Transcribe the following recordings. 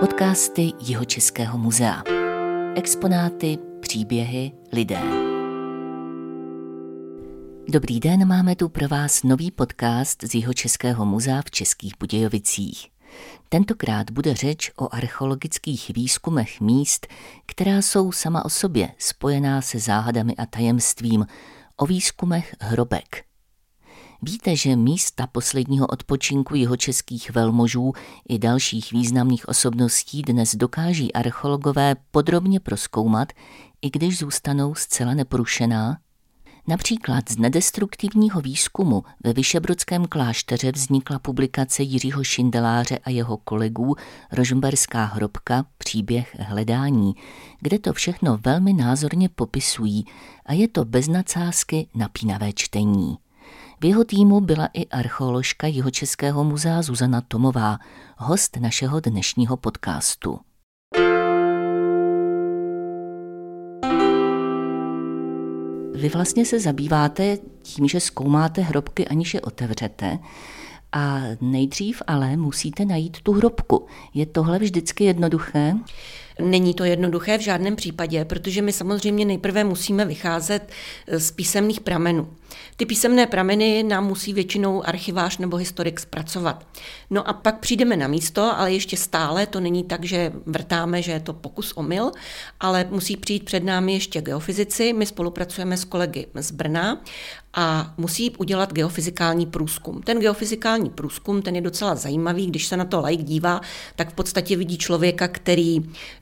Podcasty Jihočeského muzea. Exponáty, příběhy, lidé. Dobrý den, máme tu pro vás nový podcast z Jihočeského muzea v Českých Budějovicích. Tentokrát bude řeč o archeologických výzkumech míst, která jsou sama o sobě spojená se záhadami a tajemstvím, o výzkumech hrobek – Víte, že místa posledního odpočinku jeho českých velmožů i dalších významných osobností dnes dokáží archeologové podrobně proskoumat, i když zůstanou zcela neporušená? Například z nedestruktivního výzkumu ve Vyšebrodském klášteře vznikla publikace Jiřího Šindeláře a jeho kolegů Rožmberská hrobka Příběh hledání, kde to všechno velmi názorně popisují a je to bez nadsázky napínavé čtení. V jeho týmu byla i archeoložka Jihočeského muzea Zuzana Tomová, host našeho dnešního podcastu. Vy vlastně se zabýváte tím, že zkoumáte hrobky, aniž je otevřete. A nejdřív ale musíte najít tu hrobku. Je tohle vždycky jednoduché? Není to jednoduché v žádném případě, protože my samozřejmě nejprve musíme vycházet z písemných pramenů. Ty písemné prameny nám musí většinou archivář nebo historik zpracovat. No a pak přijdeme na místo, ale ještě stále to není tak, že vrtáme, že je to pokus omyl, ale musí přijít před námi ještě geofyzici. My spolupracujeme s kolegy z Brna a musí udělat geofyzikální průzkum. Ten geofyzikální průzkum, ten je docela zajímavý, když se na to laik dívá, tak v podstatě vidí člověka, který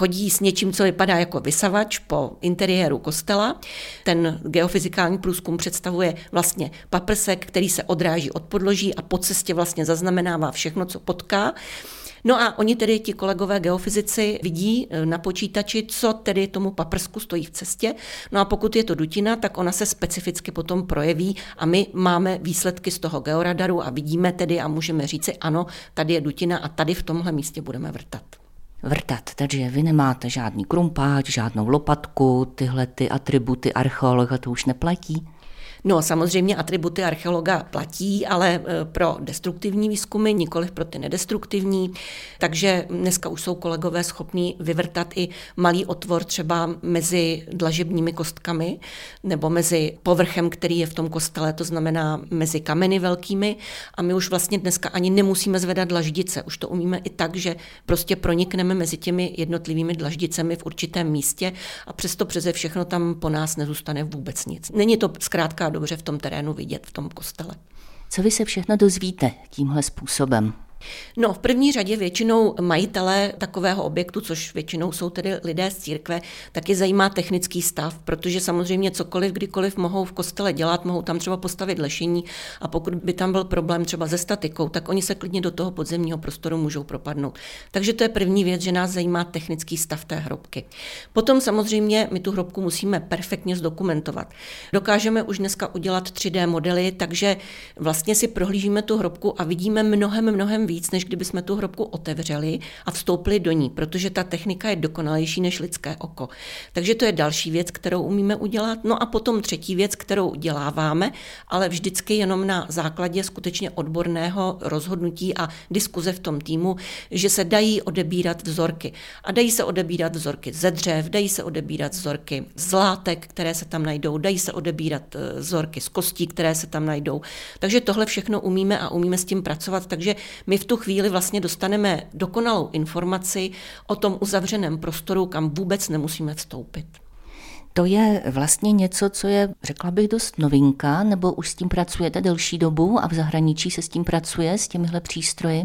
chodí s něčím, co vypadá jako vysavač po interiéru kostela. Ten geofyzikální průzkum představuje vlastně paprsek, který se odráží od podloží a po cestě vlastně zaznamenává všechno, co potká. No a oni tedy, ti kolegové geofyzici, vidí e, na počítači, co tedy tomu paprsku stojí v cestě. No a pokud je to dutina, tak ona se specificky potom projeví a my máme výsledky z toho georadaru a vidíme tedy a můžeme říci, ano, tady je dutina a tady v tomhle místě budeme vrtat vrtat. Takže vy nemáte žádný krumpáč, žádnou lopatku, tyhle ty atributy archeologa to už neplatí? No samozřejmě atributy archeologa platí, ale e, pro destruktivní výzkumy, nikoli pro ty nedestruktivní. Takže dneska už jsou kolegové schopní vyvrtat i malý otvor třeba mezi dlažebními kostkami nebo mezi povrchem, který je v tom kostele, to znamená mezi kameny velkými. A my už vlastně dneska ani nemusíme zvedat dlaždice. Už to umíme i tak, že prostě pronikneme mezi těmi jednotlivými dlaždicemi v určitém místě a přesto přeze všechno tam po nás nezůstane vůbec nic. Není to zkrátka dobře v tom terénu vidět, v tom kostele. Co vy se všechno dozvíte tímhle způsobem? No, v první řadě většinou majitele takového objektu, což většinou jsou tedy lidé z církve, taky zajímá technický stav, protože samozřejmě cokoliv, kdykoliv mohou v kostele dělat, mohou tam třeba postavit lešení a pokud by tam byl problém třeba se statikou, tak oni se klidně do toho podzemního prostoru můžou propadnout. Takže to je první věc, že nás zajímá technický stav té hrobky. Potom samozřejmě my tu hrobku musíme perfektně zdokumentovat. Dokážeme už dneska udělat 3D modely, takže vlastně si prohlížíme tu hrobku a vidíme mnohem, mnohem víc, než kdyby jsme tu hrobku otevřeli a vstoupili do ní, protože ta technika je dokonalejší než lidské oko. Takže to je další věc, kterou umíme udělat. No a potom třetí věc, kterou děláváme, ale vždycky jenom na základě skutečně odborného rozhodnutí a diskuze v tom týmu, že se dají odebírat vzorky. A dají se odebírat vzorky ze dřev, dají se odebírat vzorky z látek, které se tam najdou, dají se odebírat eh, vzorky z kostí, které se tam najdou. Takže tohle všechno umíme a umíme s tím pracovat, takže my v tu chvíli vlastně dostaneme dokonalou informaci o tom uzavřeném prostoru, kam vůbec nemusíme vstoupit. To je vlastně něco, co je, řekla bych, dost novinka, nebo už s tím pracujete delší dobu a v zahraničí se s tím pracuje, s těmihle přístroji?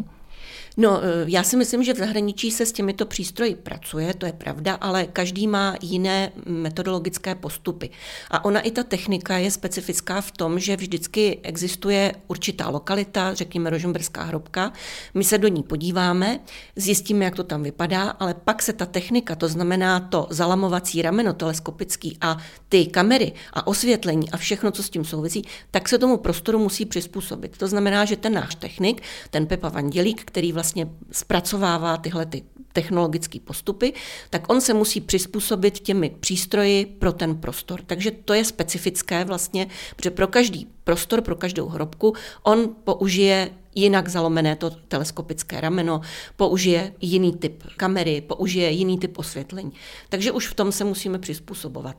No, eh, já si myslím, že v zahraničí se s těmito přístroji pracuje, to je pravda, ale každý má jiné metodologické postupy. A ona i ta technika je specifická v tom, že vždycky existuje určitá lokalita, řekněme Rožemberská hrobka, my se do ní podíváme, zjistíme, jak to tam vypadá, ale pak se ta technika, to znamená to zalamovací rameno teleskopický a ty kamery a osvětlení a všechno, co s tím souvisí, tak se tomu prostoru musí přizpůsobit. To znamená, že ten náš technik, ten Pepa Vandělík, který vlastně vlastně zpracovává tyhle ty technologické postupy, tak on se musí přizpůsobit těmi přístroji pro ten prostor. Takže to je specifické vlastně, protože pro každý prostor pro každou hrobku, on použije jinak zalomené to teleskopické rameno, použije jiný typ kamery, použije jiný typ osvětlení. Takže už v tom se musíme přizpůsobovat.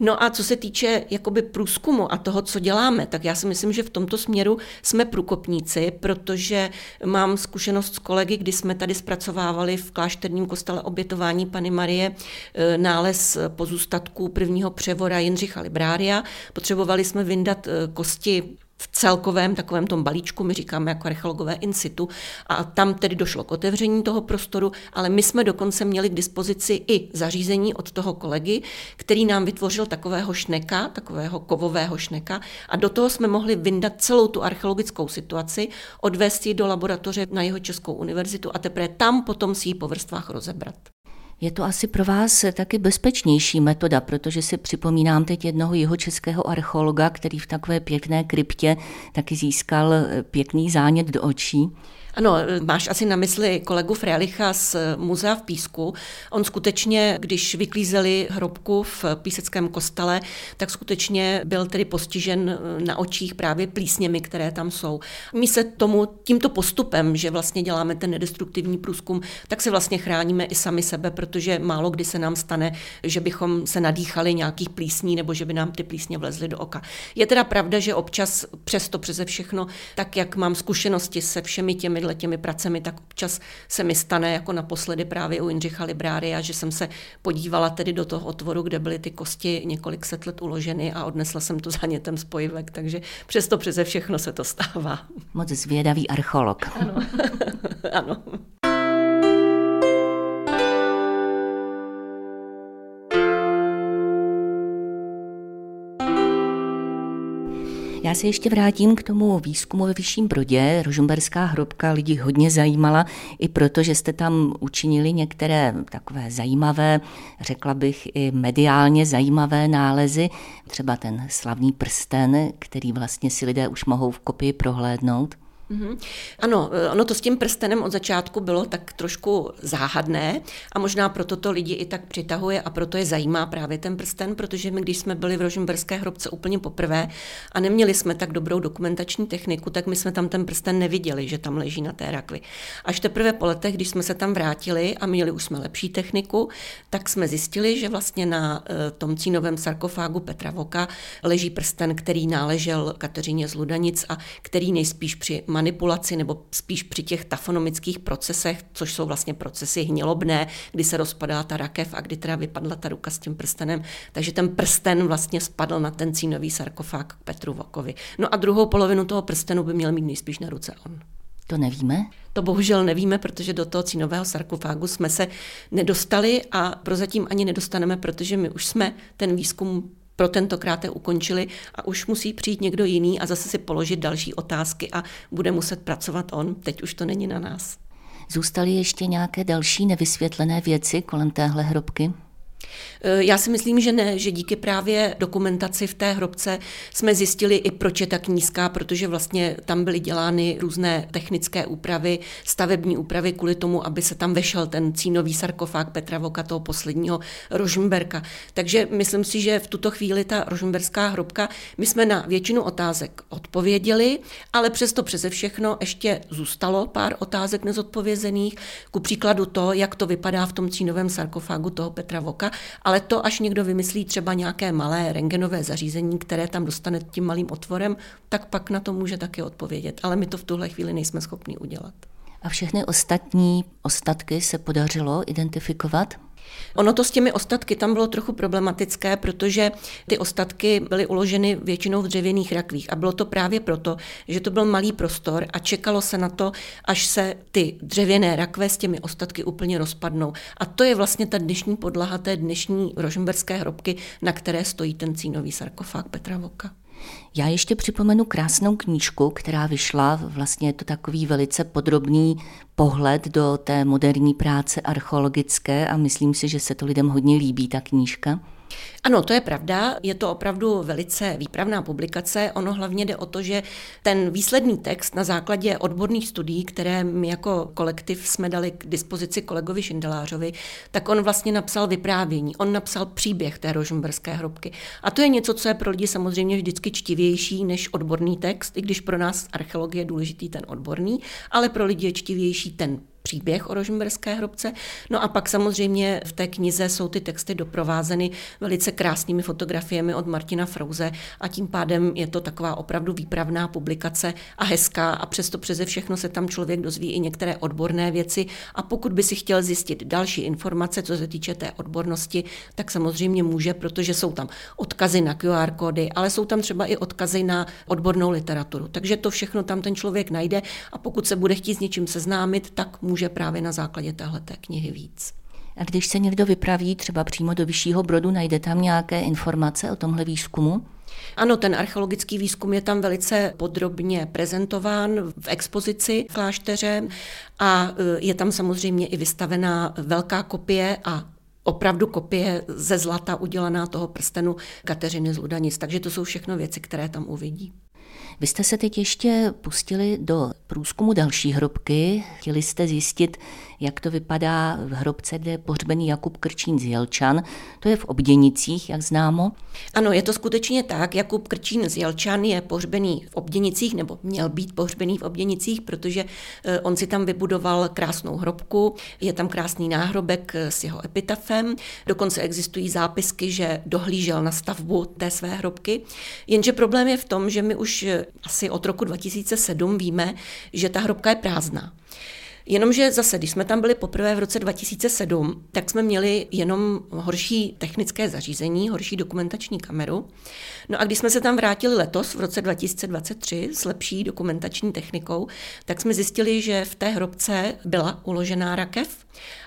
No a co se týče jakoby průzkumu a toho, co děláme, tak já si myslím, že v tomto směru jsme průkopníci, protože mám zkušenost s kolegy, kdy jsme tady zpracovávali v klášterním kostele obětování Pany Marie e, nález pozůstatků prvního převora Jindřicha Librária. Potřebovali jsme vyndat e, kosti v celkovém takovém tom balíčku, my říkáme jako archeologové in situ, a tam tedy došlo k otevření toho prostoru, ale my jsme dokonce měli k dispozici i zařízení od toho kolegy, který nám vytvořil takového šneka, takového kovového šneka a do toho jsme mohli vyndat celou tu archeologickou situaci, odvést ji do laboratoře na jeho Českou univerzitu a teprve tam potom si ji po vrstvách rozebrat. Je to asi pro vás taky bezpečnější metoda, protože si připomínám teď jednoho jeho českého archeologa, který v takové pěkné kryptě taky získal pěkný zánět do očí. Ano, máš asi na mysli kolegu Frelicha z Muzea v Písku. On skutečně, když vyklízeli hrobku v píseckém kostele, tak skutečně byl tedy postižen na očích právě plísněmi, které tam jsou. My se tomu tímto postupem, že vlastně děláme ten nedestruktivní průzkum, tak se vlastně chráníme i sami sebe, protože málo kdy se nám stane, že bychom se nadýchali nějakých plísní nebo že by nám ty plísně vlezly do oka. Je teda pravda, že občas přesto přeze všechno, tak jak mám zkušenosti se všemi těmi těmihle těmi pracemi, tak občas se mi stane, jako naposledy právě u Jindřicha Librária, že jsem se podívala tedy do toho otvoru, kde byly ty kosti několik set let uloženy a odnesla jsem to zánětem spojivek, takže přesto přeze všechno se to stává. Moc zvědavý archeolog. Ano. ano. Já se ještě vrátím k tomu výzkumu ve Vyšším Brodě. Rožumberská hrobka lidi hodně zajímala, i proto, že jste tam učinili některé takové zajímavé, řekla bych i mediálně zajímavé nálezy, třeba ten slavný prsten, který vlastně si lidé už mohou v kopii prohlédnout. Mm-hmm. Ano, eh, ono to s tím prstenem od začátku bylo tak trošku záhadné a možná proto to lidi i tak přitahuje a proto je zajímá právě ten prsten, protože my, když jsme byli v Rožemberské hrobce úplně poprvé a neměli jsme tak dobrou dokumentační techniku, tak my jsme tam ten prsten neviděli, že tam leží na té rakvi. Až teprve po letech, když jsme se tam vrátili a měli už jsme lepší techniku, tak jsme zjistili, že vlastně na eh, tom cínovém sarkofágu Petra Voka leží prsten, který náležel Kateřině z Ludanic a který nejspíš při manipulaci nebo spíš při těch tafonomických procesech, což jsou vlastně procesy hnilobné, kdy se rozpadá ta rakev a kdy teda vypadla ta ruka s tím prstenem. Takže ten prsten vlastně spadl na ten cínový sarkofág k Petru Vokovi. No a druhou polovinu toho prstenu by měl mít nejspíš na ruce on. To nevíme? To bohužel nevíme, protože do toho cínového sarkofágu jsme se nedostali a prozatím ani nedostaneme, protože my už jsme ten výzkum pro tentokrát je ukončili a už musí přijít někdo jiný a zase si položit další otázky a bude muset pracovat on. Teď už to není na nás. Zůstaly ještě nějaké další nevysvětlené věci kolem téhle hrobky? Eh, já si myslím, že ne, že díky právě dokumentaci v té hrobce jsme zjistili i proč je tak nízká, protože vlastně tam byly dělány různé technické úpravy, stavební úpravy kvůli tomu, aby se tam vešel ten cínový sarkofág Petra Voka, toho posledního Rožmberka. Takže myslím si, že v tuto chvíli ta Rožmberská hrobka, my jsme na většinu otázek odpověděli, ale přesto přeze všechno ještě zůstalo pár otázek nezodpovězených. Ku příkladu to, jak to vypadá v tom cínovém sarkofágu toho Petra Voka, ale to, až někdo vymyslí třeba nějaké malé rengenové zařízení, které tam dostane tím malým otvorem, tak pak na to může taky odpovědět. Ale my to v tuhle chvíli nejsme schopni udělat. A všechny ostatní ostatky se podařilo identifikovat? Ono to s těmi ostatky tam bylo trochu problematické, protože ty ostatky byly uloženy většinou v dřevěných rakvích a bylo to právě proto, že to byl malý prostor a čekalo se na to, až se ty dřevěné rakve s těmi ostatky úplně rozpadnou. A to je vlastně ta dnešní podlaha té dnešní rožemberské hrobky, na které stojí ten cínový sarkofág Petra Voka. Já ještě připomenu krásnou knížku, která vyšla. Vlastně je to takový velice podrobný pohled do té moderní práce archeologické a myslím si, že se to lidem hodně líbí, ta knížka. Ano, to je pravda. Je to opravdu velice výpravná publikace. Ono hlavně jde o to, že ten výsledný text na základě odborných studií, které my jako kolektiv jsme dali k dispozici kolegovi Šindelářovi, tak on vlastně napsal vyprávění. On napsal příběh té rožmberské hrobky. A to je něco, co je pro lidi samozřejmě vždycky čtivější než odborný text, i když pro nás archeologie je důležitý ten odborný, ale pro lidi je čtivější ten příběh o Rožmberské hrobce. No a pak samozřejmě v té knize jsou ty texty doprovázeny velice krásnými fotografiemi od Martina Frouze a tím pádem je to taková opravdu výpravná publikace a hezká a přesto přeze všechno se tam člověk dozví i některé odborné věci a pokud by si chtěl zjistit další informace, co se týče té odbornosti, tak samozřejmě může, protože jsou tam odkazy na QR kódy, ale jsou tam třeba i odkazy na odbornou literaturu. Takže to všechno tam ten člověk najde a pokud se bude chtít s něčím seznámit, tak může může právě na základě téhleté knihy víc. A když se někdo vypraví třeba přímo do Vyššího Brodu, najde tam nějaké informace o tomhle výzkumu? Ano, ten archeologický výzkum je tam velice podrobně prezentován v expozici v klášteře a e, je tam samozřejmě i vystavená velká kopie a opravdu kopie ze zlata udělaná toho prstenu Kateřiny z Ludanic. Takže to jsou všechno věci, které tam uvidí. Vy jste se teď ještě pustili do průzkumu další hrobky. Chtěli jste zjistit, jak to vypadá v hrobce, kde je pohřbený Jakub Krčín z Jelčan. To je v Obděnicích, jak známo. Ano, je to skutečně tak. Jakub Krčín z Jelčan je pohřbený v Obděnicích, nebo měl být pohřbený v Obděnicích, protože eh, on si tam vybudoval krásnou hrobku. Je tam krásný náhrobek eh, s jeho epitafem. Dokonce existují zápisky, že dohlížel na stavbu té své hrobky. Jenže problém je v tom, že my už asi od roku 2007 víme, že ta hrobka je prázdná. Jenomže zase, když jsme tam byli poprvé v roce 2007, tak jsme měli jenom horší technické zařízení, horší dokumentační kameru. No a když jsme se tam vrátili letos, v roce 2023, s lepší dokumentační technikou, tak jsme zjistili, že v té hrobce byla uložená rakev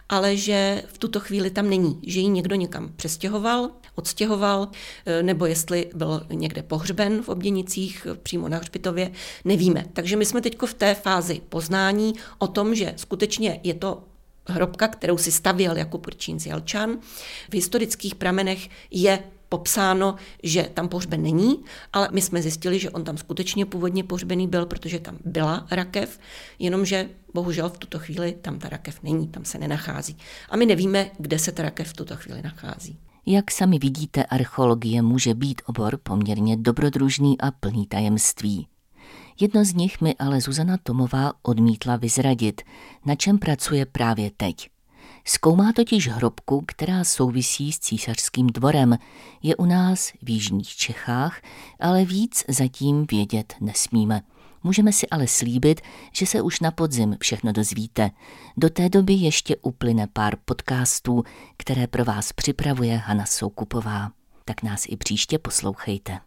ale že v tuto chvíli tam není, že ji někdo někam přestěhoval, odstěhoval, e, nebo jestli byl někde pohřben v Obděnicích přímo na hřbitově, nevíme. Takže my jsme teď v té fázi poznání o tom, že skutečně je to hrobka, kterou si stavěl jako Prčín z Jelčan. V historických pramenech je popsáno, že tam pohřben není, ale my jsme zjistili, že on tam skutečně původně pohřbený byl, protože tam byla rakev, jenomže bohužel v tuto chvíli tam ta rakev není, tam se nenachází. A my nevíme, kde se ta rakev v tuto chvíli nachází. Jak sami vidíte, archeologie může být obor poměrně dobrodružný a plný tajemství. Jedno z nich mi ale Zuzana Tomová odmítla vyzradit, na čem pracuje právě teď. Zkoumá totiž hrobku, která souvisí s císařským dvorem. Je u nás v jižních Čechách, ale víc zatím vědět nesmíme. Můžeme si ale slíbit, že se už na podzim všechno dozvíte. Do té doby ještě uplyne pár podcastů, které pro vás připravuje Hana Soukupová. Tak nás i příště poslouchejte.